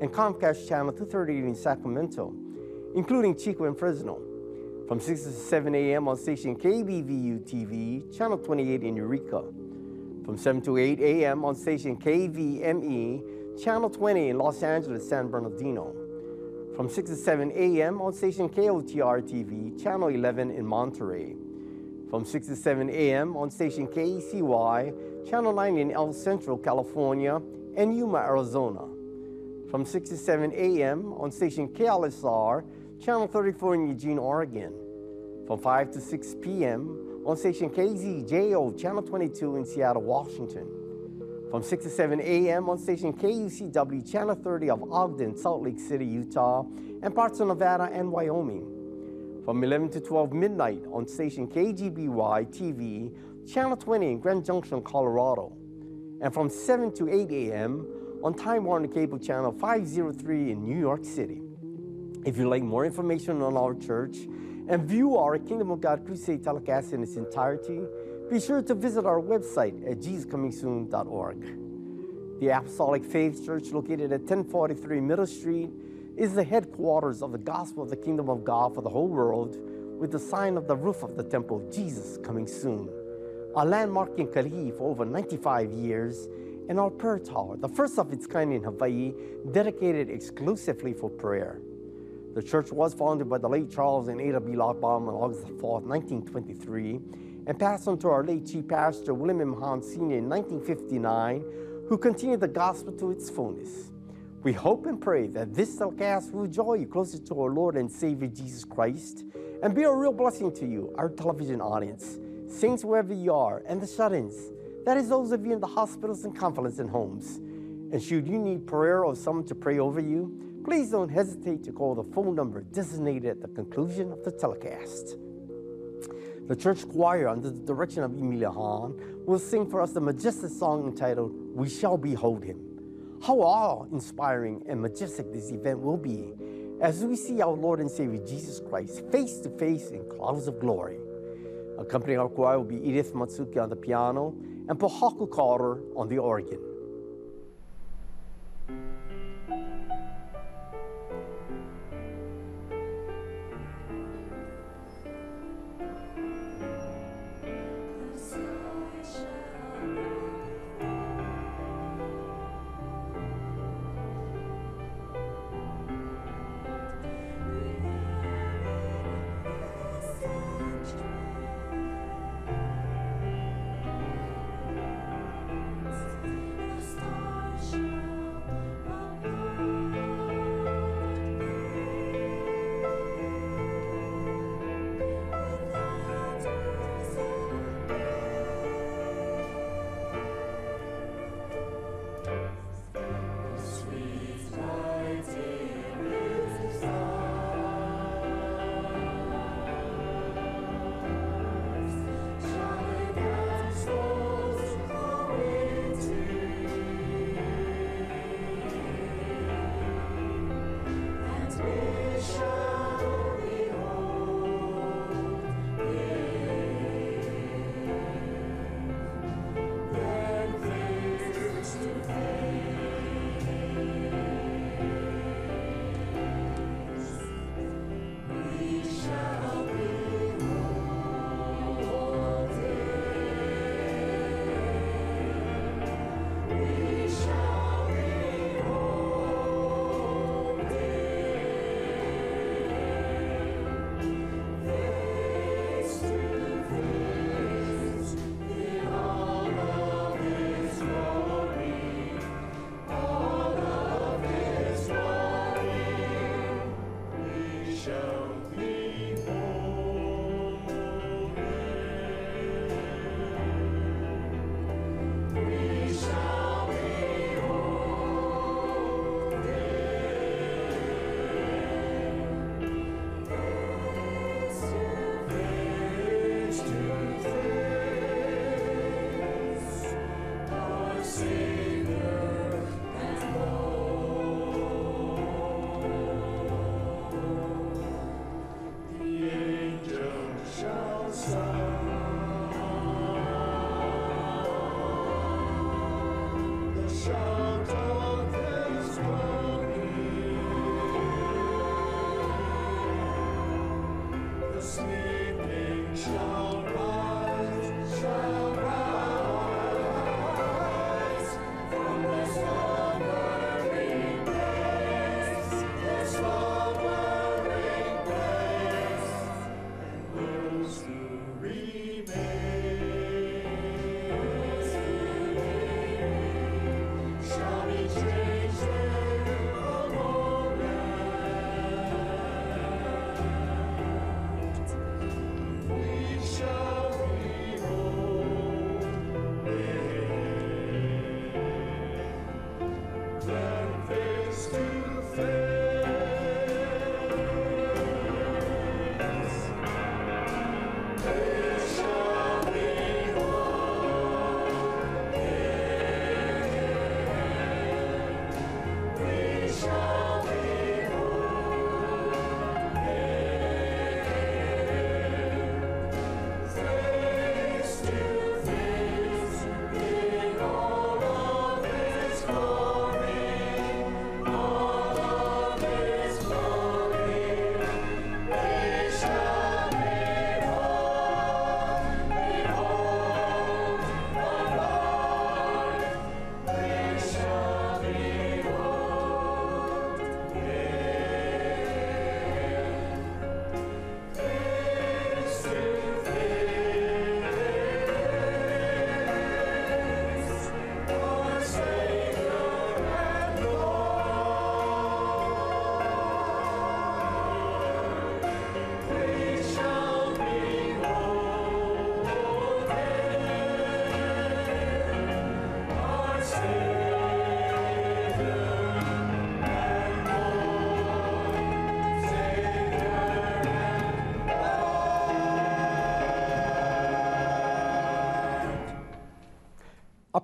and Comcast Channel 238 in Sacramento, including Chico and Fresno. From 6 to 7 a.m. on station KBVU TV, Channel 28 in Eureka. From 7 to 8 a.m. on station KVME, Channel 20 in Los Angeles, San Bernardino. From 6 to 7 a.m. on station KOTR TV, Channel 11 in Monterey. From 6 to 7 a.m. on station KECY, Channel 9 in El Centro, California, and Yuma, Arizona from 6 to 7 a.m. on station KLSR, channel 34 in Eugene, Oregon. From 5 to 6 p.m. on station KZJO, channel 22 in Seattle, Washington. From 6 to 7 a.m. on station KUCW, channel 30 of Ogden, Salt Lake City, Utah, and parts of Nevada and Wyoming. From 11 to 12 midnight on station KGBY TV, channel 20 in Grand Junction, Colorado. And from 7 to 8 a.m on Time Warner Cable Channel 503 in New York City. If you'd like more information on our church and view our Kingdom of God Crusade telecast in its entirety, be sure to visit our website at jesuscomingsoon.org. The Apostolic Faith Church, located at 1043 Middle Street, is the headquarters of the gospel of the Kingdom of God for the whole world, with the sign of the roof of the temple, of Jesus Coming Soon. A landmark in Kalihi for over 95 years, and our prayer tower, the first of its kind in Hawaii, dedicated exclusively for prayer. The church was founded by the late Charles and Ada B. Lochbaum on August 4, 1923, and passed on to our late Chief Pastor William M. Hahn Sr. in 1959, who continued the gospel to its fullness. We hope and pray that this telecast will draw you closer to our Lord and Savior Jesus Christ and be a real blessing to you, our television audience, saints wherever you are, and the shut-ins. That is those of you in the hospitals and convalescent homes. And should you need prayer or someone to pray over you, please don't hesitate to call the phone number designated at the conclusion of the telecast. The church choir, under the direction of Emilia Hahn, will sing for us the majestic song entitled We Shall Behold Him. How awe-inspiring and majestic this event will be as we see our Lord and Savior Jesus Christ face to face in clouds of glory. Accompanying our choir will be Edith Matsuki on the piano and Carter on the organ.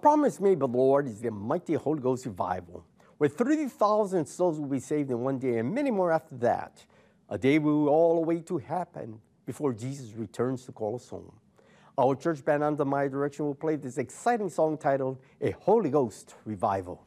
Promise made by the Lord is the mighty Holy Ghost revival, where 3,000 souls will be saved in one day and many more after that. A day we will all await to happen before Jesus returns to call us home. Our church band under my direction will play this exciting song titled A Holy Ghost Revival.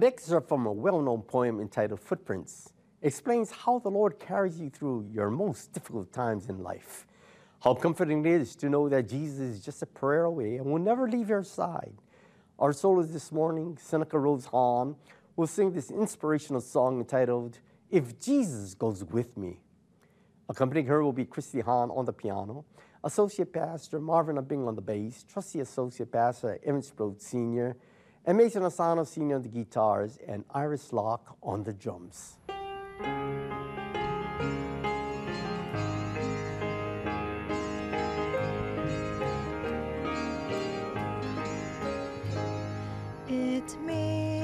An excerpt from a well known poem entitled Footprints explains how the Lord carries you through your most difficult times in life. How comforting it is to know that Jesus is just a prayer away and will never leave your side. Our soloist this morning, Seneca Rose Hahn, will sing this inspirational song entitled, If Jesus Goes With Me. Accompanying her will be Christy Hahn on the piano, Associate Pastor Marvin Abing on the bass, Trustee Associate Pastor Evan Sprode Sr., and Mason Asano Sr. on the guitars, and Iris Locke on the drums. It may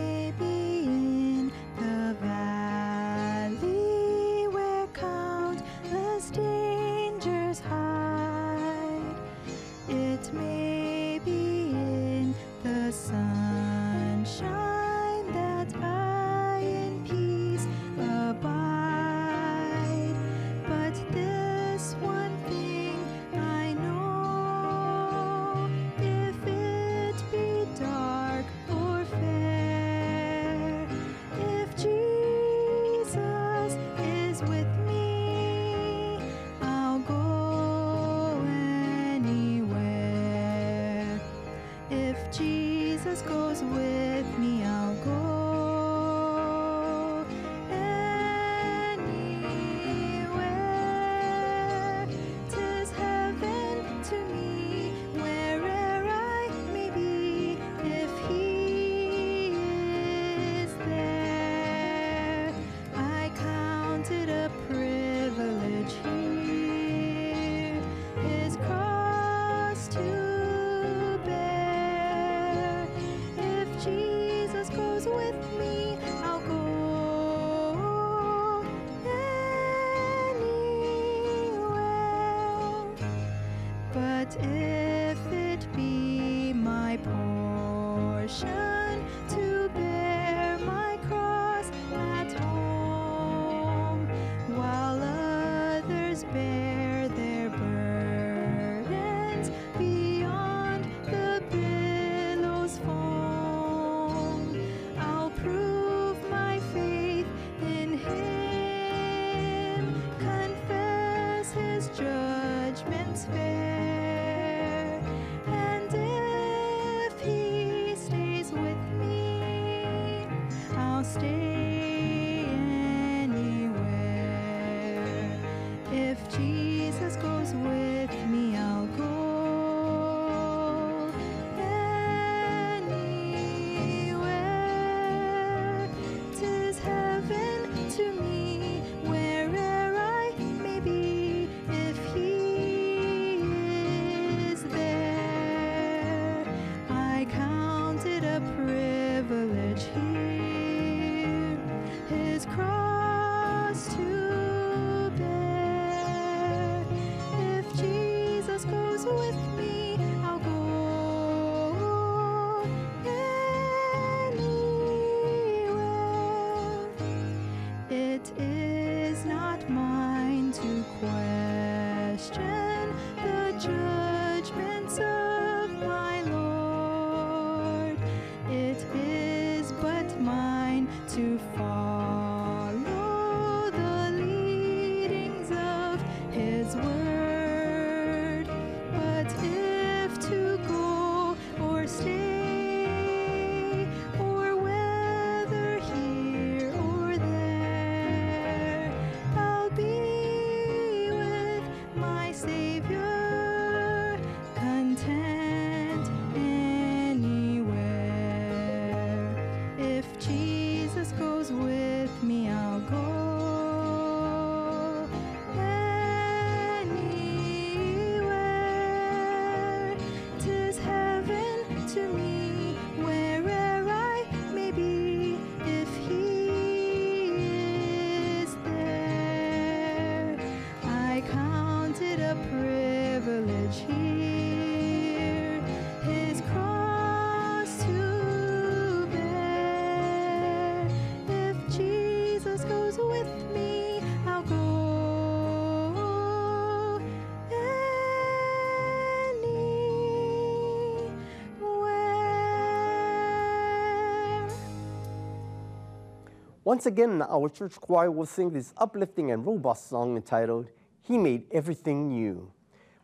Once again, our church choir will sing this uplifting and robust song entitled, He Made Everything New.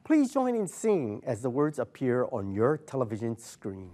Please join in singing as the words appear on your television screen.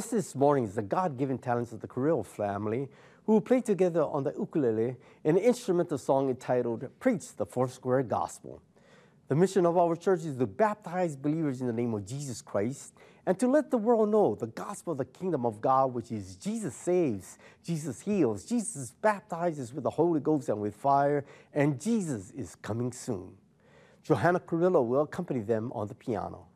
Blessed this morning is the God given talents of the Carrillo family who play together on the ukulele an instrumental song entitled Preach the Four Square Gospel. The mission of our church is to baptize believers in the name of Jesus Christ and to let the world know the gospel of the kingdom of God, which is Jesus saves, Jesus heals, Jesus baptizes with the Holy Ghost and with fire, and Jesus is coming soon. Johanna Carrillo will accompany them on the piano.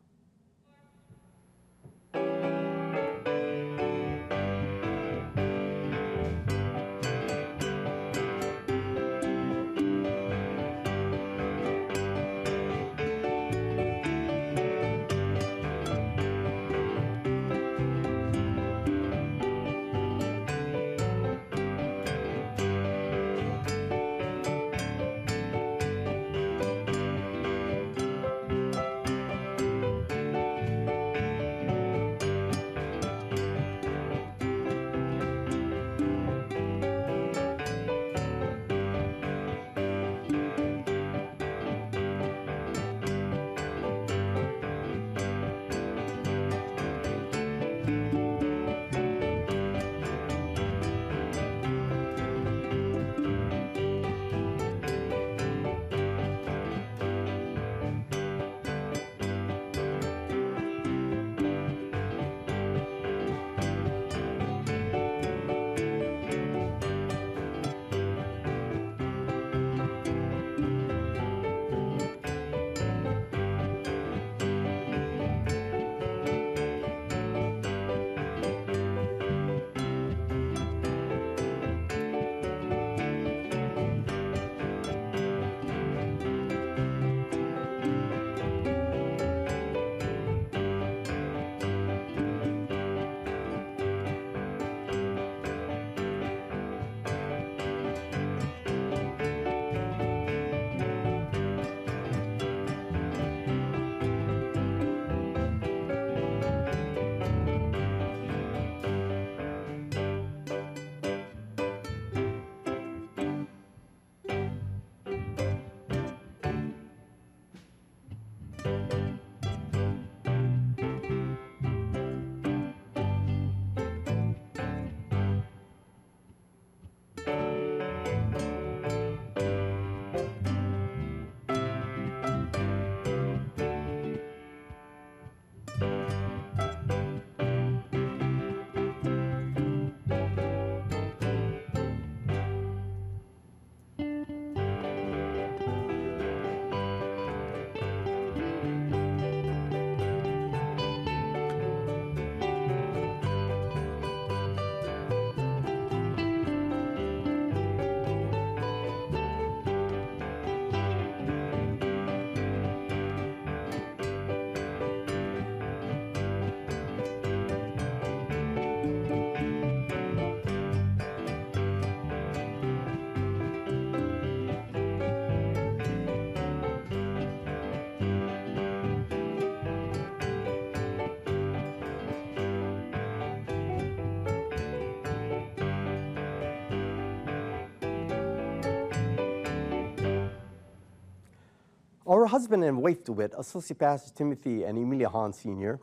Our husband and wife duet, Associate Pastor Timothy and Emilia Hahn Sr.,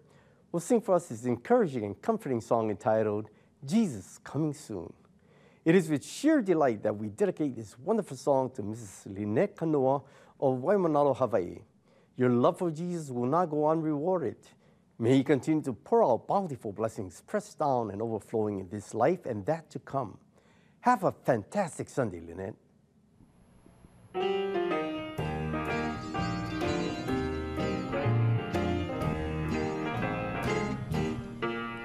will sing for us this encouraging and comforting song entitled Jesus Coming Soon. It is with sheer delight that we dedicate this wonderful song to Mrs. Lynette Kanoa of Waimanalo, Hawaii. Your love for Jesus will not go unrewarded. May He continue to pour out bountiful blessings, pressed down and overflowing in this life and that to come. Have a fantastic Sunday, Lynette.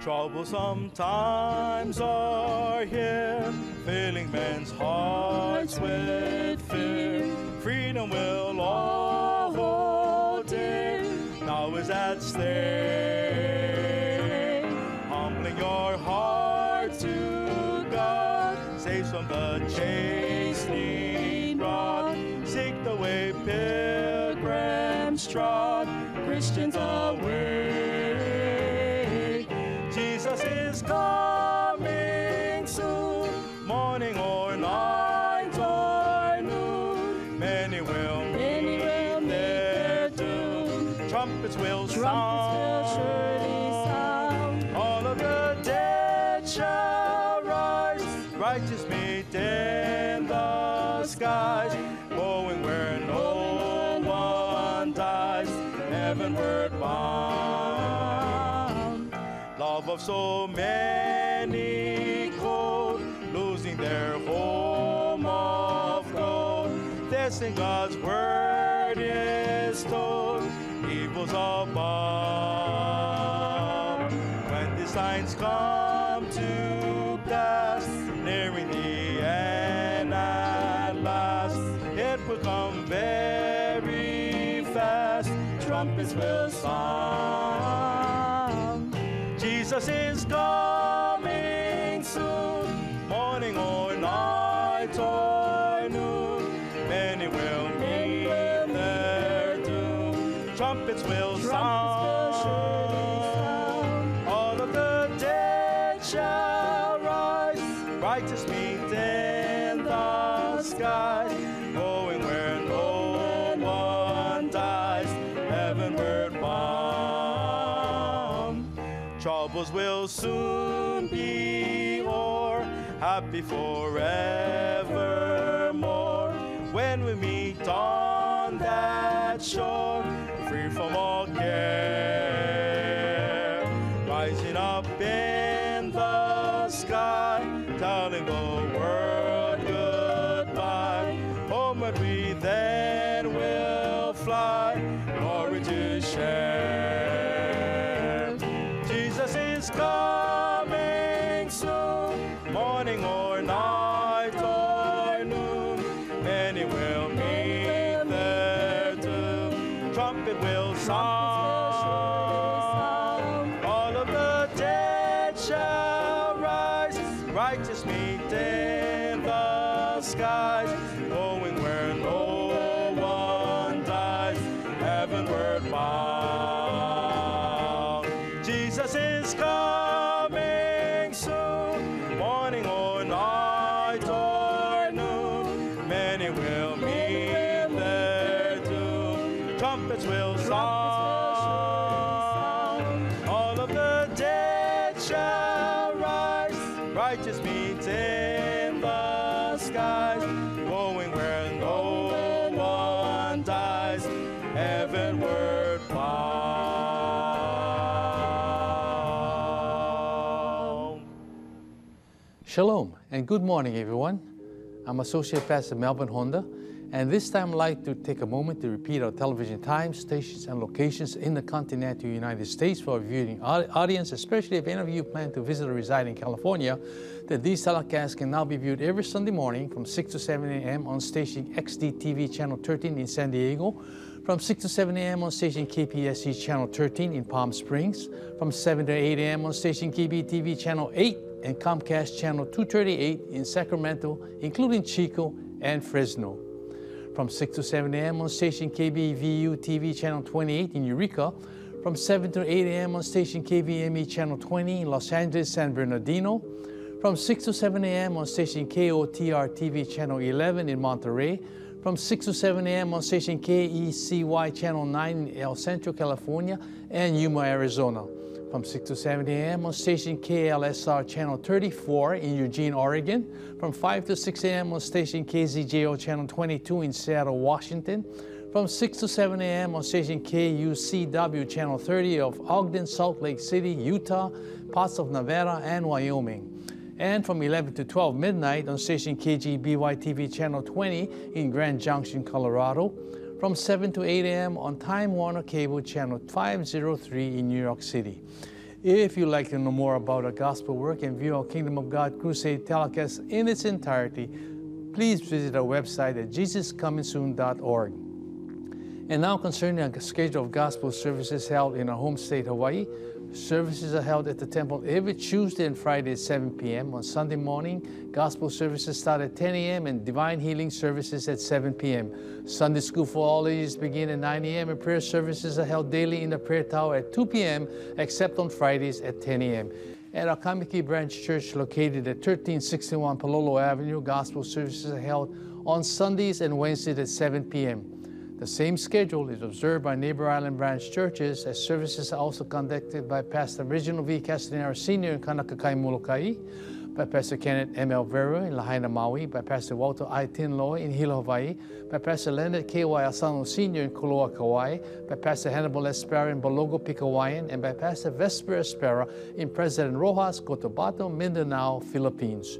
Troublesome times are here, filling men's hearts with fear. Freedom will all hold dear, now is at stake. Humbling your heart to God, saves from the chastening rod. Seek the way pilgrims trod, Christians away. So many Jesus is coming forevermore. In the skies, going where no one dies, heavenward bound. Shalom and good morning, everyone. I'm Associate Pastor Melvin Honda, and this time I'd like to take a moment to repeat our television times, stations, and locations in the continental United States for our viewing audience, especially if any of you plan to visit or reside in California, that these telecasts can now be viewed every Sunday morning from 6 to 7 a.m. on station XDTV Channel 13 in San Diego, from 6 to 7 a.m. on station KPSC Channel 13 in Palm Springs, from 7 to 8 a.m. on station KBTV Channel 8 and Comcast Channel 238 in Sacramento, including Chico and Fresno. From 6 to 7 a.m. on station KBVU TV Channel 28 in Eureka, from 7 to 8 a.m. on station KVME Channel 20 in Los Angeles, San Bernardino, from 6 to 7 a.m. on station KOTR TV Channel 11 in Monterey, from from 6 to 7 a.m. on station KECY Channel 9 in El Centro, California, and Yuma, Arizona. From 6 to 7 a.m. on station KLSR Channel 34 in Eugene, Oregon. From 5 to 6 a.m. on station KZJO Channel 22 in Seattle, Washington. From 6 to 7 a.m. on station KUCW Channel 30 of Ogden, Salt Lake City, Utah, parts of Nevada, and Wyoming and from 11 to 12 midnight on station KGBY TV Channel 20 in Grand Junction, Colorado, from 7 to 8 a.m. on Time Warner Cable Channel 503 in New York City. If you'd like to know more about our gospel work and view our Kingdom of God Crusade telecast in its entirety, please visit our website at jesuscomingsoon.org. And now concerning the schedule of gospel services held in our home state, Hawaii, Services are held at the temple every Tuesday and Friday at 7 p.m. On Sunday morning, gospel services start at 10 a.m. and divine healing services at 7 p.m. Sunday school for all ages begin at 9 a.m. and prayer services are held daily in the prayer tower at 2 p.m. except on Fridays at 10 a.m. At our Kaimuki Branch Church located at 1361 Palolo Avenue, gospel services are held on Sundays and Wednesdays at 7 p.m. The same schedule is observed by neighbor island branch churches as services are also conducted by Pastor Reginald V. Castanera Sr. in Kaunakakai, Molokai, by Pastor Kenneth M. L. Vera in Lahaina, Maui, by Pastor Walter I. Tinloy in Hilo, Hawaii, by Pastor Leonard K. Y. Asano Sr. in Koloa, Kauai, by Pastor Hannibal Espera in Balogo, Pigcawayan, and by Pastor Vesper Espera in President Roxas, Cotabato, Mindanao, Philippines.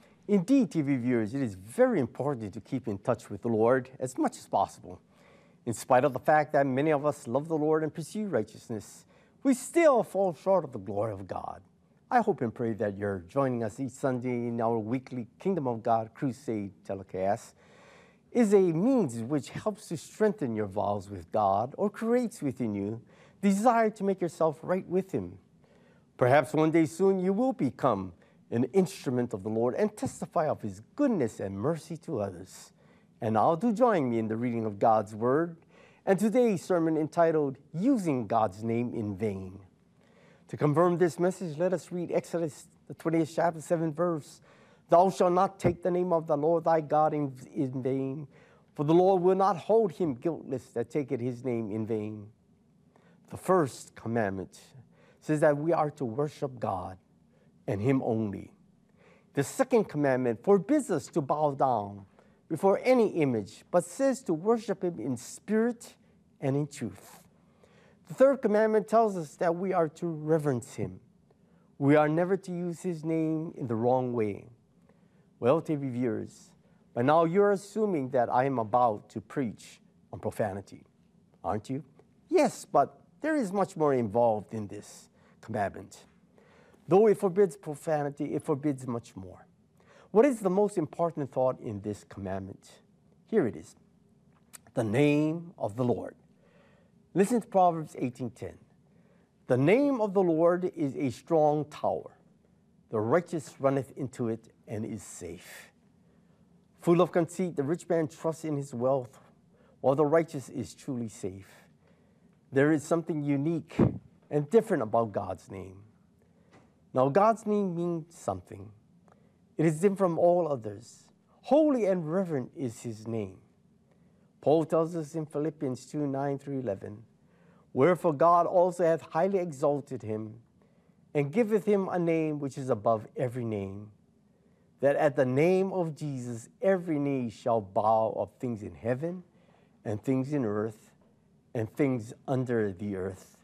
Indeed, TV viewers, it is very important to keep in touch with the Lord as much as possible. In spite of the fact that many of us love the Lord and pursue righteousness, we still fall short of the glory of God. I hope and pray that you're joining us each Sunday in our weekly Kingdom of God Crusade telecast is a means which helps to strengthen your vows with God or creates within you desire to make yourself right with Him. Perhaps one day soon you will become an instrument of the Lord and testify of His goodness and mercy to others. And now do join me in the reading of God's Word and today's sermon entitled Using God's Name in Vain. To confirm this message, let us read Exodus, the 20th chapter, 7th verse. Thou shalt not take the name of the Lord thy God in, in vain, for the Lord will not hold him guiltless that taketh his name in vain. The first commandment says that we are to worship God and him only. The second commandment forbids us to bow down before any image, but says to worship him in spirit and in truth. The third commandment tells us that we are to reverence him. We are never to use his name in the wrong way. Well, TV viewers, but now you're assuming that I am about to preach on profanity, aren't you? Yes, but there is much more involved in this commandment. Though it forbids profanity, it forbids much more. What is the most important thought in this commandment? Here it is the name of the Lord. Listen to Proverbs 18:10. The name of the Lord is a strong tower. The righteous runneth into it and is safe. Full of conceit, the rich man trusts in his wealth, while the righteous is truly safe. There is something unique and different about God's name. Now, God's name means something. It is different from all others. Holy and reverent is his name. Paul tells us in Philippians 2 9 through 11, Wherefore God also hath highly exalted him, and giveth him a name which is above every name, that at the name of Jesus every knee shall bow of things in heaven, and things in earth, and things under the earth,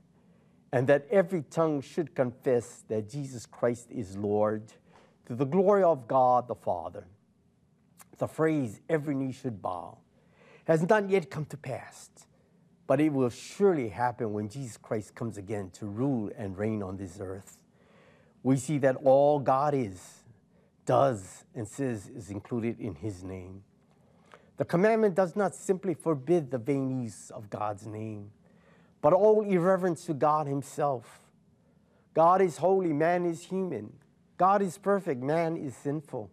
and that every tongue should confess that Jesus Christ is Lord, to the glory of God the Father. The phrase every knee should bow has not yet come to pass, but it will surely happen when Jesus Christ comes again to rule and reign on this earth. We see that all God is, does, and says is included in his name. The commandment does not simply forbid the vain use of God's name, but all irreverence to God Himself. God is holy, man is human. God is perfect, man is sinful.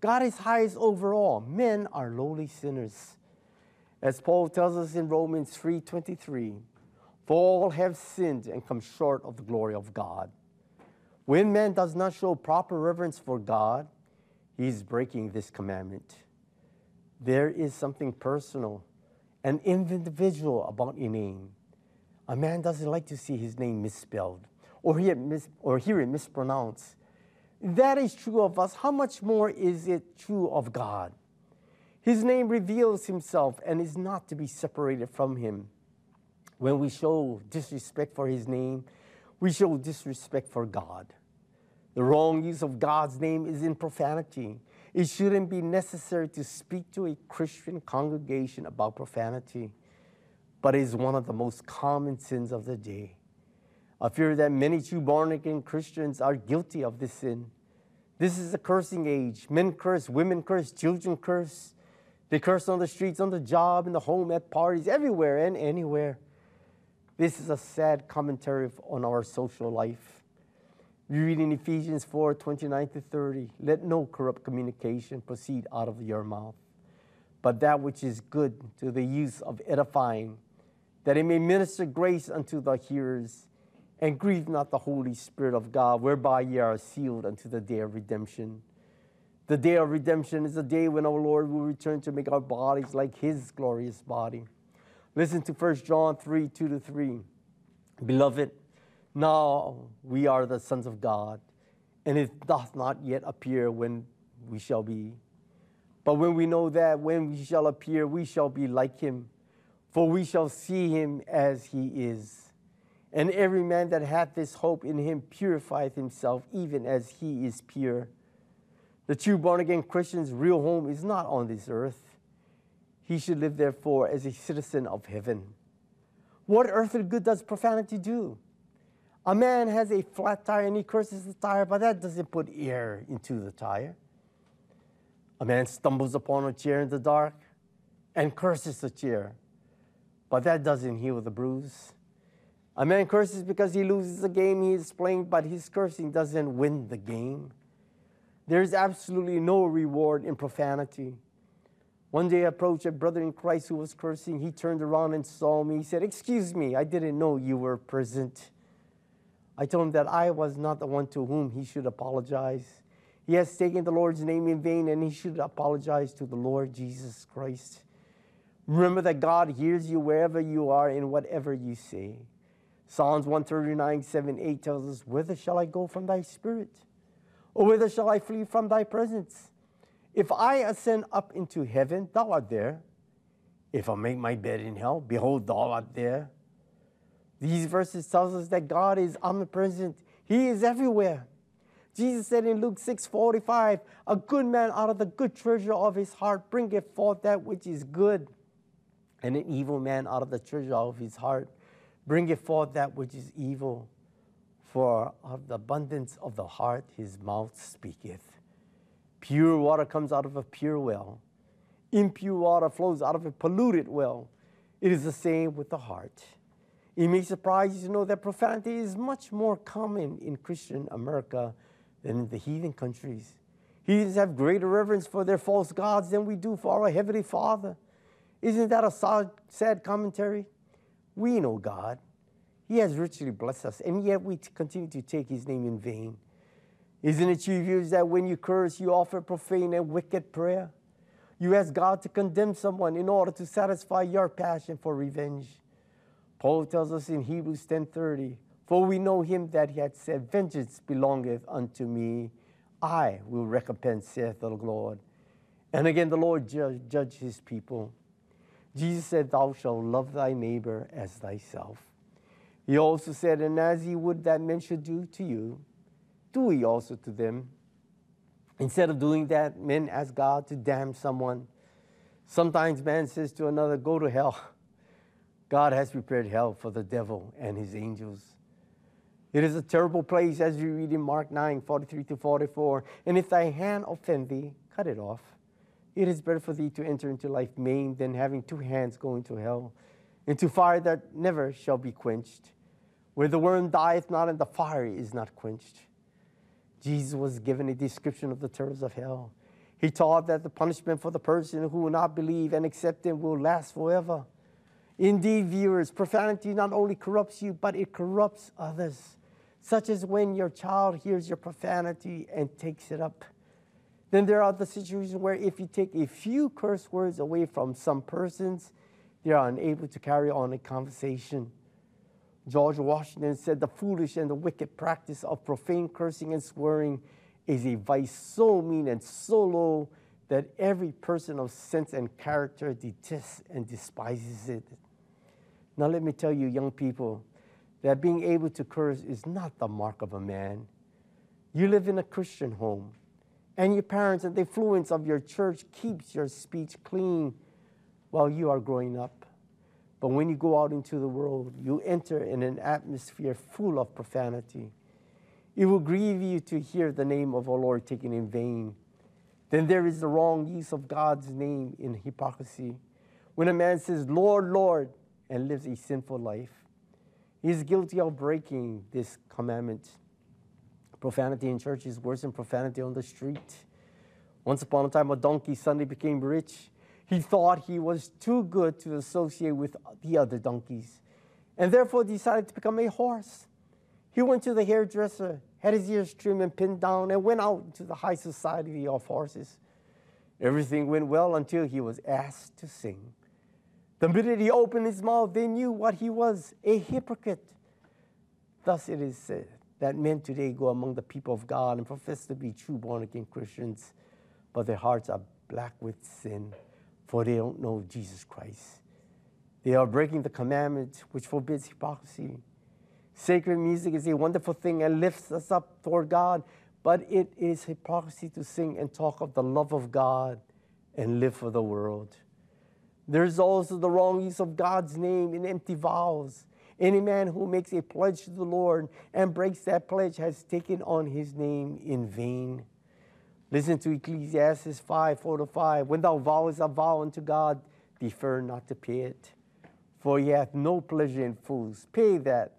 God is highest over all, men are lowly sinners. As Paul tells us in Romans 3:23, for all have sinned and come short of the glory of God. When man does not show proper reverence for God, he is breaking this commandment. There is something personal and individual about a name. A man doesn't like to see his name misspelled or hear mis- or hear it mispronounced. That is true of us. How much more is it true of God? His name reveals himself and is not to be separated from him. When we show disrespect for his name, we show disrespect for God. The wrong use of God's name is in profanity. It shouldn't be necessary to speak to a Christian congregation about profanity, but it is one of the most common sins of the day. I fear that many true born again Christians are guilty of this sin. This is a cursing age. Men curse, women curse, children curse. They curse on the streets, on the job, in the home, at parties, everywhere and anywhere. This is a sad commentary on our social life. We read in Ephesians 4 29 to 30, let no corrupt communication proceed out of your mouth, but that which is good to the use of edifying, that it may minister grace unto the hearers, and grieve not the Holy Spirit of God, whereby ye are sealed unto the day of redemption. The day of redemption is the day when our Lord will return to make our bodies like his glorious body. Listen to 1 John 3 2 to 3. Beloved, now we are the sons of God, and it doth not yet appear when we shall be. But when we know that when we shall appear, we shall be like him, for we shall see him as he is. And every man that hath this hope in him purifieth himself, even as he is pure. The true born again Christian's real home is not on this earth. He should live, therefore, as a citizen of heaven. What earthly good does profanity do? A man has a flat tire and he curses the tire, but that doesn't put air into the tire. A man stumbles upon a chair in the dark and curses the chair, but that doesn't heal the bruise. A man curses because he loses a game he is playing, but his cursing doesn't win the game. There is absolutely no reward in profanity. One day I approached a brother in Christ who was cursing. He turned around and saw me. He said, Excuse me, I didn't know you were present. I told him that I was not the one to whom he should apologize. He has taken the Lord's name in vain and he should apologize to the Lord Jesus Christ. Remember that God hears you wherever you are and whatever you say. Psalms 139, 7, 8 tells us, Whither shall I go from thy spirit? Or whither shall I flee from thy presence? If I ascend up into heaven, thou art there. If I make my bed in hell, behold, thou art there. These verses tells us that God is omnipresent. He is everywhere. Jesus said in Luke 6 45, A good man out of the good treasure of his heart bringeth forth that which is good, and an evil man out of the treasure of his heart bringeth forth that which is evil. For of the abundance of the heart his mouth speaketh. Pure water comes out of a pure well. Impure water flows out of a polluted well. It is the same with the heart. It may surprise you to know that profanity is much more common in Christian America than in the heathen countries. Heathens have greater reverence for their false gods than we do for our Heavenly Father. Isn't that a sad, sad commentary? We know God. He has richly blessed us, and yet we continue to take His name in vain. Isn't it true that when you curse, you offer profane and wicked prayer? You ask God to condemn someone in order to satisfy your passion for revenge. Paul tells us in Hebrews 10:30, "For we know him that he had said, Vengeance belongeth unto me; I will recompense, saith the Lord." And again, the Lord judge, judge his people. Jesus said, Thou shalt love thy neighbor as thyself. He also said, And as ye would that men should do to you, do ye also to them. Instead of doing that, men ask God to damn someone. Sometimes man says to another, Go to hell. God has prepared hell for the devil and his angels. It is a terrible place, as you read in Mark 9 43 to 44. And if thy hand offend thee, cut it off. It is better for thee to enter into life maimed than having two hands go into hell, into fire that never shall be quenched, where the worm dieth not and the fire is not quenched. Jesus was given a description of the terrors of hell. He taught that the punishment for the person who will not believe and accept him will last forever. Indeed, viewers, profanity not only corrupts you, but it corrupts others, such as when your child hears your profanity and takes it up. Then there are the situations where if you take a few curse words away from some persons, they are unable to carry on a conversation. George Washington said the foolish and the wicked practice of profane cursing and swearing is a vice so mean and so low that every person of sense and character detests and despises it. Now, let me tell you, young people, that being able to curse is not the mark of a man. You live in a Christian home, and your parents and the influence of your church keeps your speech clean while you are growing up. But when you go out into the world, you enter in an atmosphere full of profanity. It will grieve you to hear the name of our Lord taken in vain. Then there is the wrong use of God's name in hypocrisy. When a man says, Lord, Lord, and lives a sinful life, he is guilty of breaking this commandment. Profanity in church is worse than profanity on the street. Once upon a time, a donkey suddenly became rich. He thought he was too good to associate with the other donkeys, and therefore decided to become a horse. He went to the hairdresser, had his ears trimmed and pinned down, and went out into the high society of horses. Everything went well until he was asked to sing. The minute he opened his mouth, they knew what he was a hypocrite. Thus it is said that men today go among the people of God and profess to be true born again Christians, but their hearts are black with sin, for they don't know Jesus Christ. They are breaking the commandment which forbids hypocrisy. Sacred music is a wonderful thing and lifts us up toward God, but it is hypocrisy to sing and talk of the love of God and live for the world. There's also the wrong use of God's name in empty vows. Any man who makes a pledge to the Lord and breaks that pledge has taken on his name in vain. Listen to Ecclesiastes 5 4 to 5. When thou vowest a vow unto God, defer not to pay it. For he hath no pleasure in fools. Pay that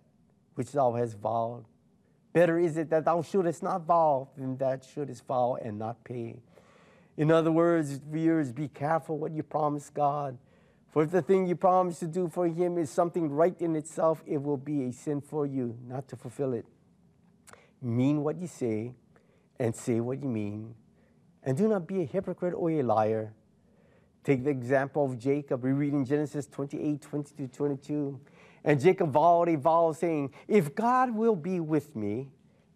which thou hast vowed. Better is it that thou shouldest not vow than that shouldest vow and not pay. In other words, viewers, be careful what you promise God. For if the thing you promise to do for Him is something right in itself, it will be a sin for you not to fulfill it. Mean what you say and say what you mean. And do not be a hypocrite or a liar. Take the example of Jacob. We read in Genesis 28 22 22. And Jacob vowed a vow saying, If God will be with me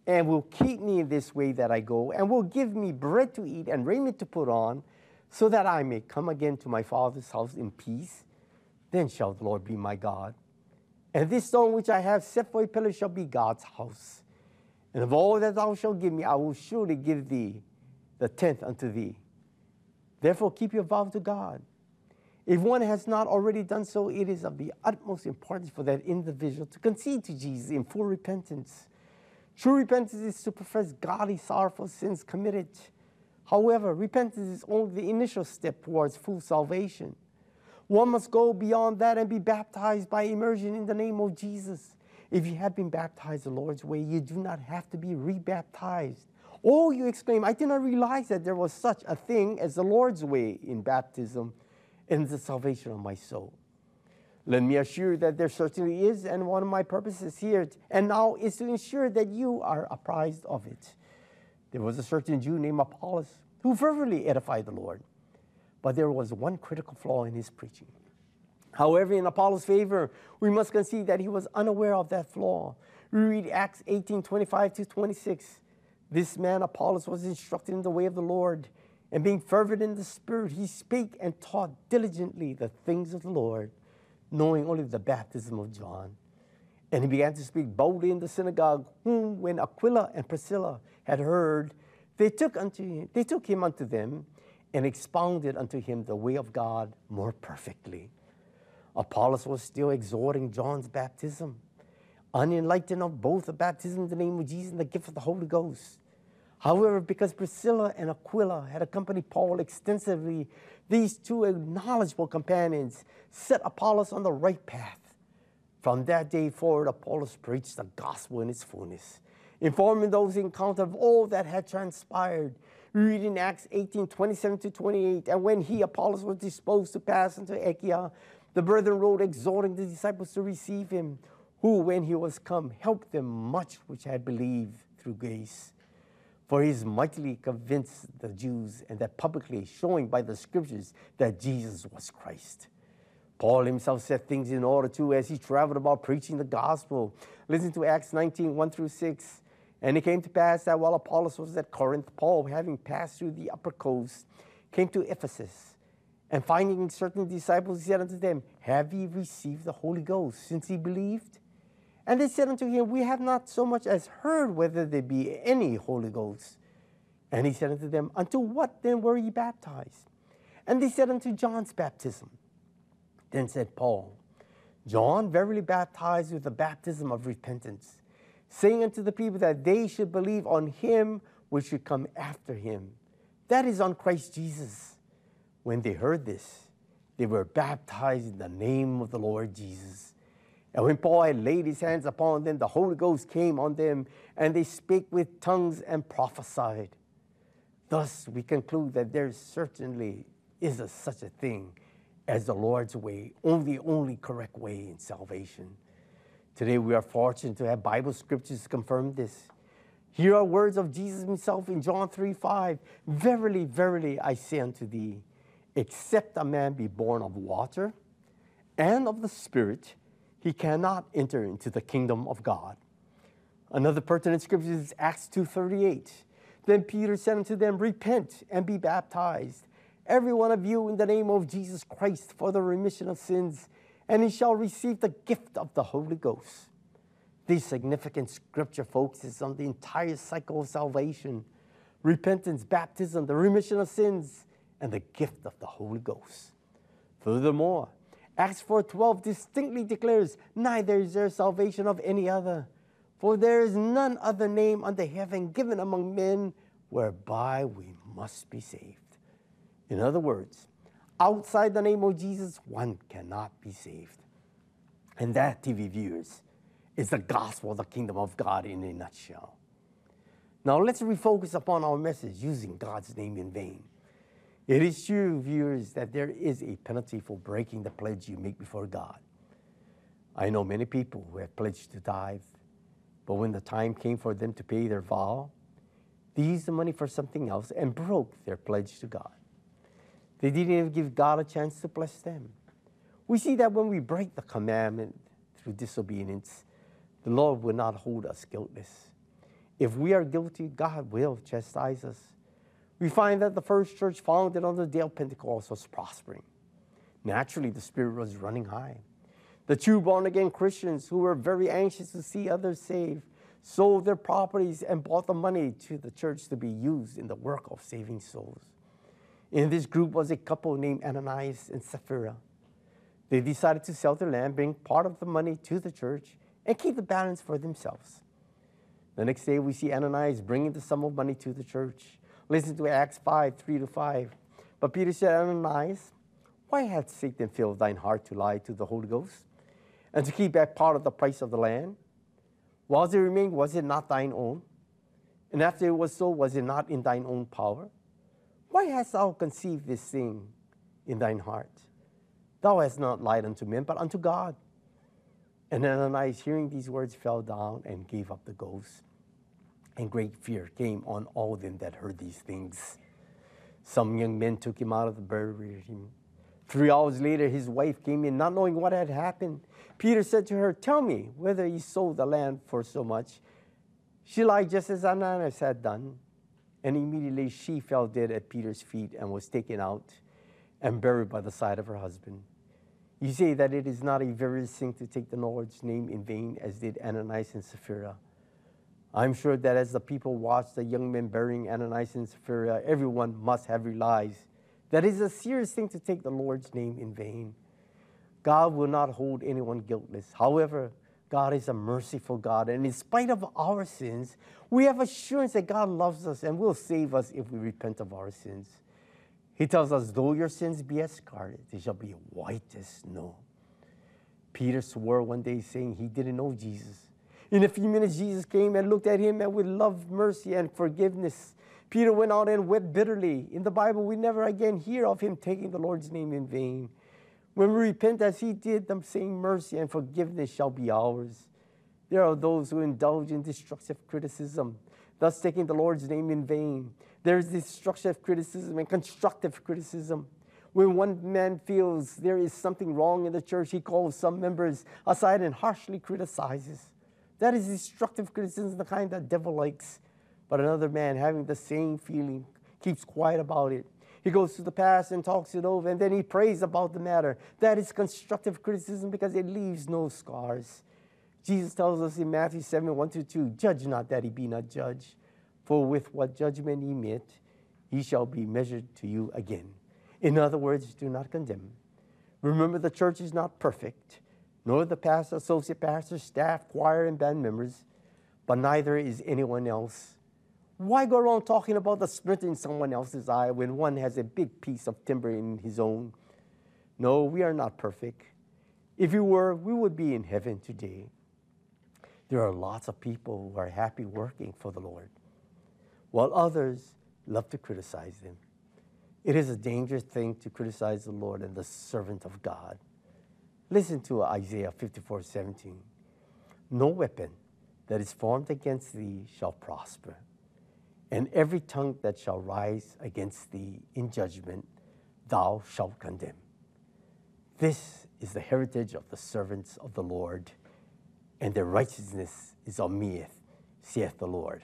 and will keep me in this way that I go, and will give me bread to eat and raiment to put on, so that I may come again to my father's house in peace, then shall the Lord be my God. And this stone which I have set for a pillar shall be God's house. And of all that thou shalt give me, I will surely give thee the tenth unto thee. Therefore, keep your vow to God. If one has not already done so, it is of the utmost importance for that individual to concede to Jesus in full repentance. True repentance is to profess godly sorrow for sins committed. However, repentance is only the initial step towards full salvation. One must go beyond that and be baptized by immersion in the name of Jesus. If you have been baptized the Lord's way, you do not have to be rebaptized. Oh, you exclaim, I did not realize that there was such a thing as the Lord's way in baptism and the salvation of my soul. Let me assure you that there certainly is, and one of my purposes here and now is to ensure that you are apprised of it. There was a certain Jew named Apollos who fervently edified the Lord, but there was one critical flaw in his preaching. However, in Apollos' favor, we must concede that he was unaware of that flaw. We read Acts 18 25 to 26. This man, Apollos, was instructed in the way of the Lord, and being fervent in the Spirit, he spake and taught diligently the things of the Lord, knowing only the baptism of John. And he began to speak boldly in the synagogue, whom, when Aquila and Priscilla had heard, they took, unto him, they took him unto them and expounded unto him the way of God more perfectly. Apollos was still exhorting John's baptism, unenlightened of both the baptism in the name of Jesus and the gift of the Holy Ghost. However, because Priscilla and Aquila had accompanied Paul extensively, these two knowledgeable companions set Apollos on the right path. From that day forward, Apollos preached the gospel in its fullness, informing those in encounter of all that had transpired. Read in Acts 18 27 to 28. And when he, Apollos, was disposed to pass into Achaia, the brethren wrote, exhorting the disciples to receive him, who, when he was come, helped them much which had believed through grace. For he is mightily convinced the Jews, and that publicly showing by the scriptures that Jesus was Christ. Paul himself set things in order too as he traveled about preaching the gospel. Listen to Acts 19 1 through 6. And it came to pass that while Apollos was at Corinth, Paul, having passed through the upper coast, came to Ephesus. And finding certain disciples, he said unto them, Have ye received the Holy Ghost since ye believed? And they said unto him, We have not so much as heard whether there be any Holy Ghost. And he said unto them, Unto what then were ye baptized? And they said unto John's baptism. Then said Paul, John verily baptized with the baptism of repentance, saying unto the people that they should believe on him which should come after him, that is on Christ Jesus. When they heard this, they were baptized in the name of the Lord Jesus. And when Paul had laid his hands upon them, the Holy Ghost came on them, and they spake with tongues and prophesied. Thus, we conclude that there certainly is a, such a thing as the Lord's way, only, only correct way in salvation. Today, we are fortunate to have Bible scriptures confirm this. Here are words of Jesus himself in John 3 5. Verily, verily, I say unto thee, except a man be born of water and of the Spirit, he cannot enter into the kingdom of God. Another pertinent scripture is Acts 2:38. Then Peter said unto them, Repent and be baptized, every one of you in the name of Jesus Christ for the remission of sins, and he shall receive the gift of the Holy Ghost. This significant scripture focuses on the entire cycle of salvation repentance, baptism, the remission of sins, and the gift of the Holy Ghost. Furthermore, Acts 4:12 distinctly declares, "Neither is there salvation of any other, for there is none other name under heaven given among men whereby we must be saved." In other words, outside the name of Jesus, one cannot be saved. And that, TV viewers, is the gospel of the kingdom of God in a nutshell. Now let's refocus upon our message using God's name in vain. It is true, viewers, that there is a penalty for breaking the pledge you make before God. I know many people who have pledged to tithe, but when the time came for them to pay their vow, they used the money for something else and broke their pledge to God. They didn't even give God a chance to bless them. We see that when we break the commandment through disobedience, the Lord will not hold us guiltless. If we are guilty, God will chastise us. We find that the first church founded on the day of Pentecost was prospering. Naturally, the Spirit was running high. The true born again Christians who were very anxious to see others saved sold their properties and bought the money to the church to be used in the work of saving souls. In this group was a couple named Ananias and Sapphira. They decided to sell their land, bring part of the money to the church, and keep the balance for themselves. The next day, we see Ananias bringing the sum of money to the church. Listen to Acts 5 3 to 5. But Peter said, Ananias, why hath Satan filled thine heart to lie to the Holy Ghost and to keep back part of the price of the land? Whilst it remained, was it not thine own? And after it was so, was it not in thine own power? Why hast thou conceived this thing in thine heart? Thou hast not lied unto men, but unto God. And Ananias, hearing these words, fell down and gave up the ghost. And great fear came on all them that heard these things. Some young men took him out of the buried him. Three hours later, his wife came in, not knowing what had happened. Peter said to her, Tell me whether you sold the land for so much. She lied just as Ananias had done. And immediately she fell dead at Peter's feet and was taken out and buried by the side of her husband. You say that it is not a very sin to take the Lord's name in vain, as did Ananias and Sapphira. I'm sure that as the people watched the young men burying Ananias and Sapphira, everyone must have realized that it is a serious thing to take the Lord's name in vain. God will not hold anyone guiltless. However, God is a merciful God, and in spite of our sins, we have assurance that God loves us and will save us if we repent of our sins. He tells us, though your sins be as scarlet, they shall be white as snow. Peter swore one day, saying he didn't know Jesus. In a few minutes, Jesus came and looked at him and with love, mercy, and forgiveness. Peter went out and wept bitterly. In the Bible, we never again hear of him taking the Lord's name in vain. When we repent as he did, the same mercy and forgiveness shall be ours. There are those who indulge in destructive criticism, thus taking the Lord's name in vain. There is destructive criticism and constructive criticism. When one man feels there is something wrong in the church, he calls some members aside and harshly criticizes. That is destructive criticism, the kind that devil likes. But another man, having the same feeling, keeps quiet about it. He goes to the past and talks it over, and then he prays about the matter. That is constructive criticism because it leaves no scars. Jesus tells us in Matthew 7 1 to 2 Judge not that he be not judged, for with what judgment ye met, he shall be measured to you again. In other words, do not condemn. Remember, the church is not perfect, nor the pastor, associate pastor, staff, choir, and band members, but neither is anyone else. Why go around talking about the splinter in someone else's eye when one has a big piece of timber in his own? No, we are not perfect. If we were, we would be in heaven today. There are lots of people who are happy working for the Lord, while others love to criticize them. It is a dangerous thing to criticize the Lord and the servant of God. Listen to Isaiah 54 17. No weapon that is formed against thee shall prosper, and every tongue that shall rise against thee in judgment thou shalt condemn. This is the heritage of the servants of the Lord, and their righteousness is on me, saith the Lord.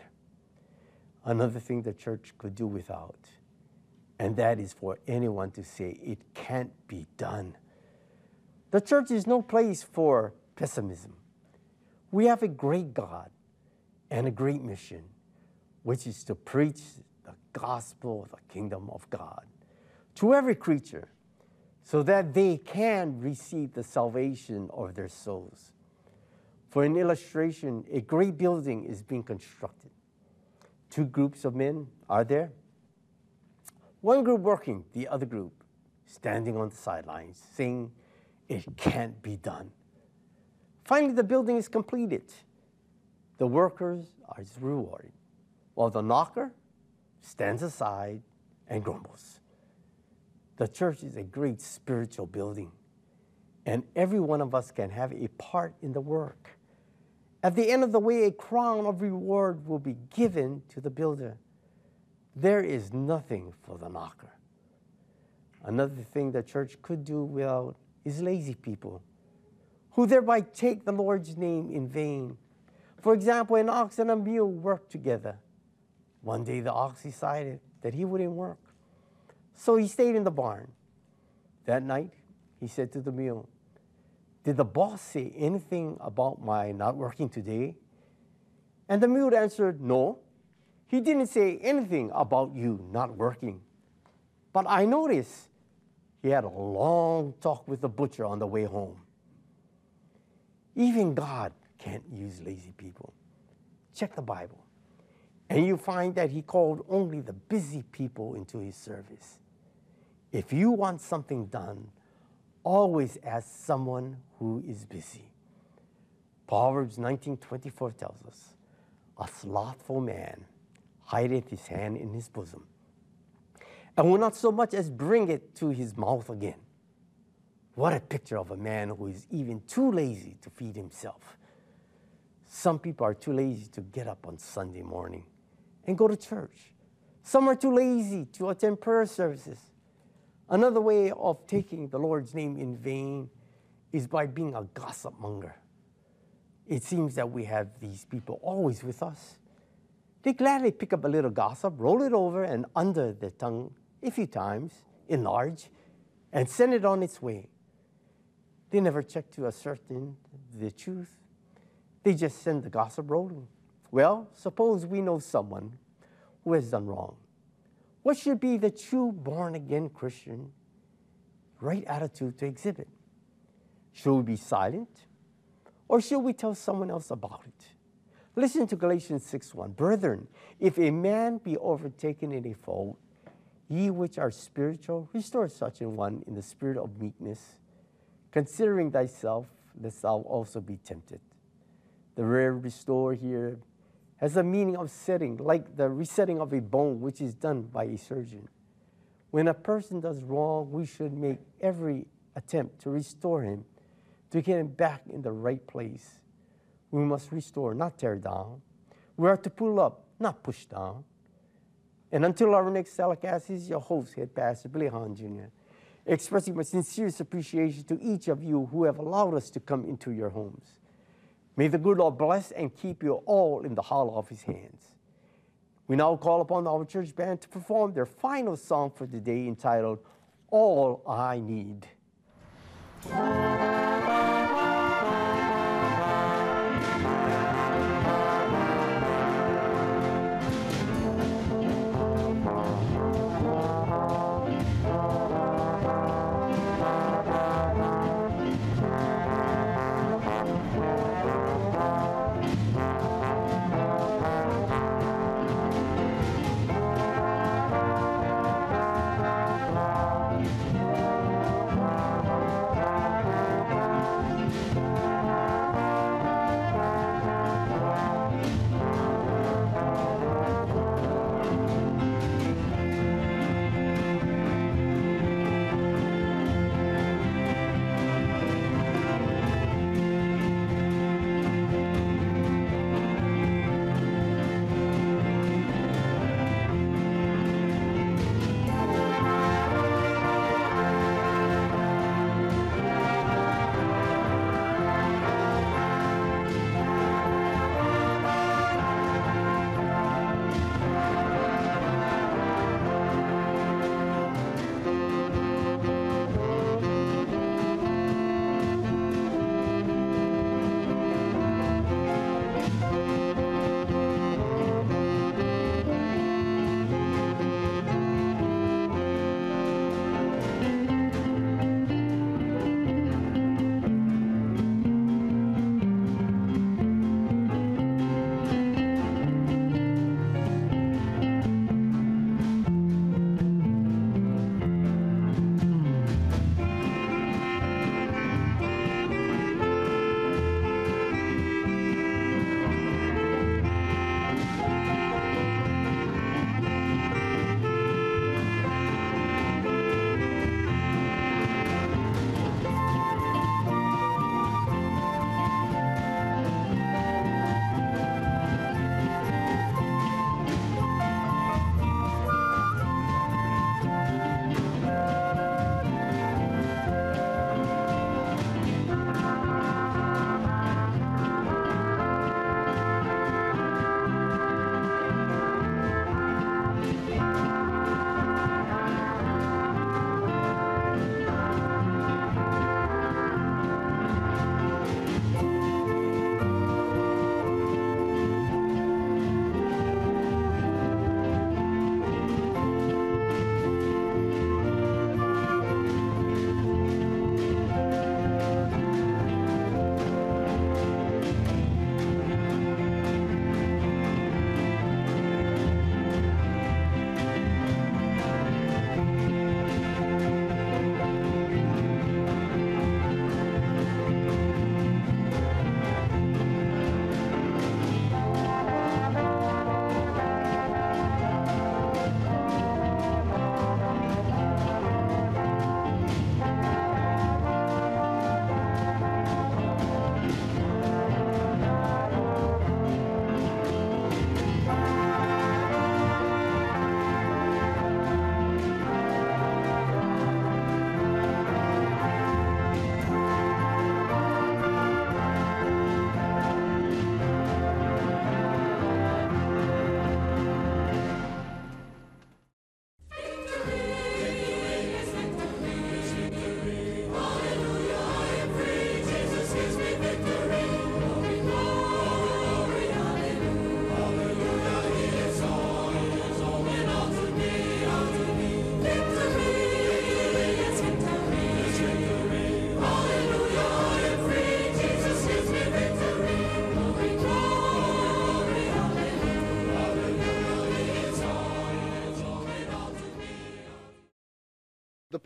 Another thing the church could do without, and that is for anyone to say, it can't be done. The church is no place for pessimism. We have a great God and a great mission, which is to preach the gospel of the kingdom of God to every creature so that they can receive the salvation of their souls. For an illustration, a great building is being constructed. Two groups of men are there. One group working, the other group standing on the sidelines, saying, It can't be done. Finally, the building is completed. The workers are rewarded, while the knocker stands aside and grumbles. The church is a great spiritual building, and every one of us can have a part in the work. At the end of the way, a crown of reward will be given to the builder. There is nothing for the knocker. Another thing the church could do without is lazy people who thereby take the Lord's name in vain. For example, an ox and a mule work together. One day the ox decided that he wouldn't work. So he stayed in the barn. That night, he said to the mule, Did the boss say anything about my not working today? And the mule answered, No, he didn't say anything about you not working. But I noticed he had a long talk with the butcher on the way home. Even God can't use lazy people. Check the Bible, and you find that He called only the busy people into His service. If you want something done, always ask someone who is busy. Proverbs 19:24 tells us, "A slothful man hideth his hand in his bosom, and will not so much as bring it to his mouth again." What a picture of a man who is even too lazy to feed himself. Some people are too lazy to get up on Sunday morning and go to church. Some are too lazy to attend prayer services. Another way of taking the Lord's name in vain is by being a gossip monger. It seems that we have these people always with us. They gladly pick up a little gossip, roll it over and under their tongue a few times, enlarge, and send it on its way. They never check to ascertain the truth. They just send the gossip rolling. Well, suppose we know someone who has done wrong. What should be the true born again Christian right attitude to exhibit? Should we be silent Or should we tell someone else about it? Listen to Galatians 6:1. Brethren, if a man be overtaken in a fault, ye which are spiritual, restore such an one in the spirit of meekness, considering thyself, lest thou also be tempted. The word restore here has a meaning of setting, like the resetting of a bone, which is done by a surgeon. When a person does wrong, we should make every attempt to restore him, to get him back in the right place. We must restore, not tear down. We are to pull up, not push down. And until our next telecast, is your host, Head Pastor Billy Hahn Jr., expressing my sincerest appreciation to each of you who have allowed us to come into your homes. May the good Lord bless and keep you all in the hollow of his hands. We now call upon our church band to perform their final song for the day entitled All I Need.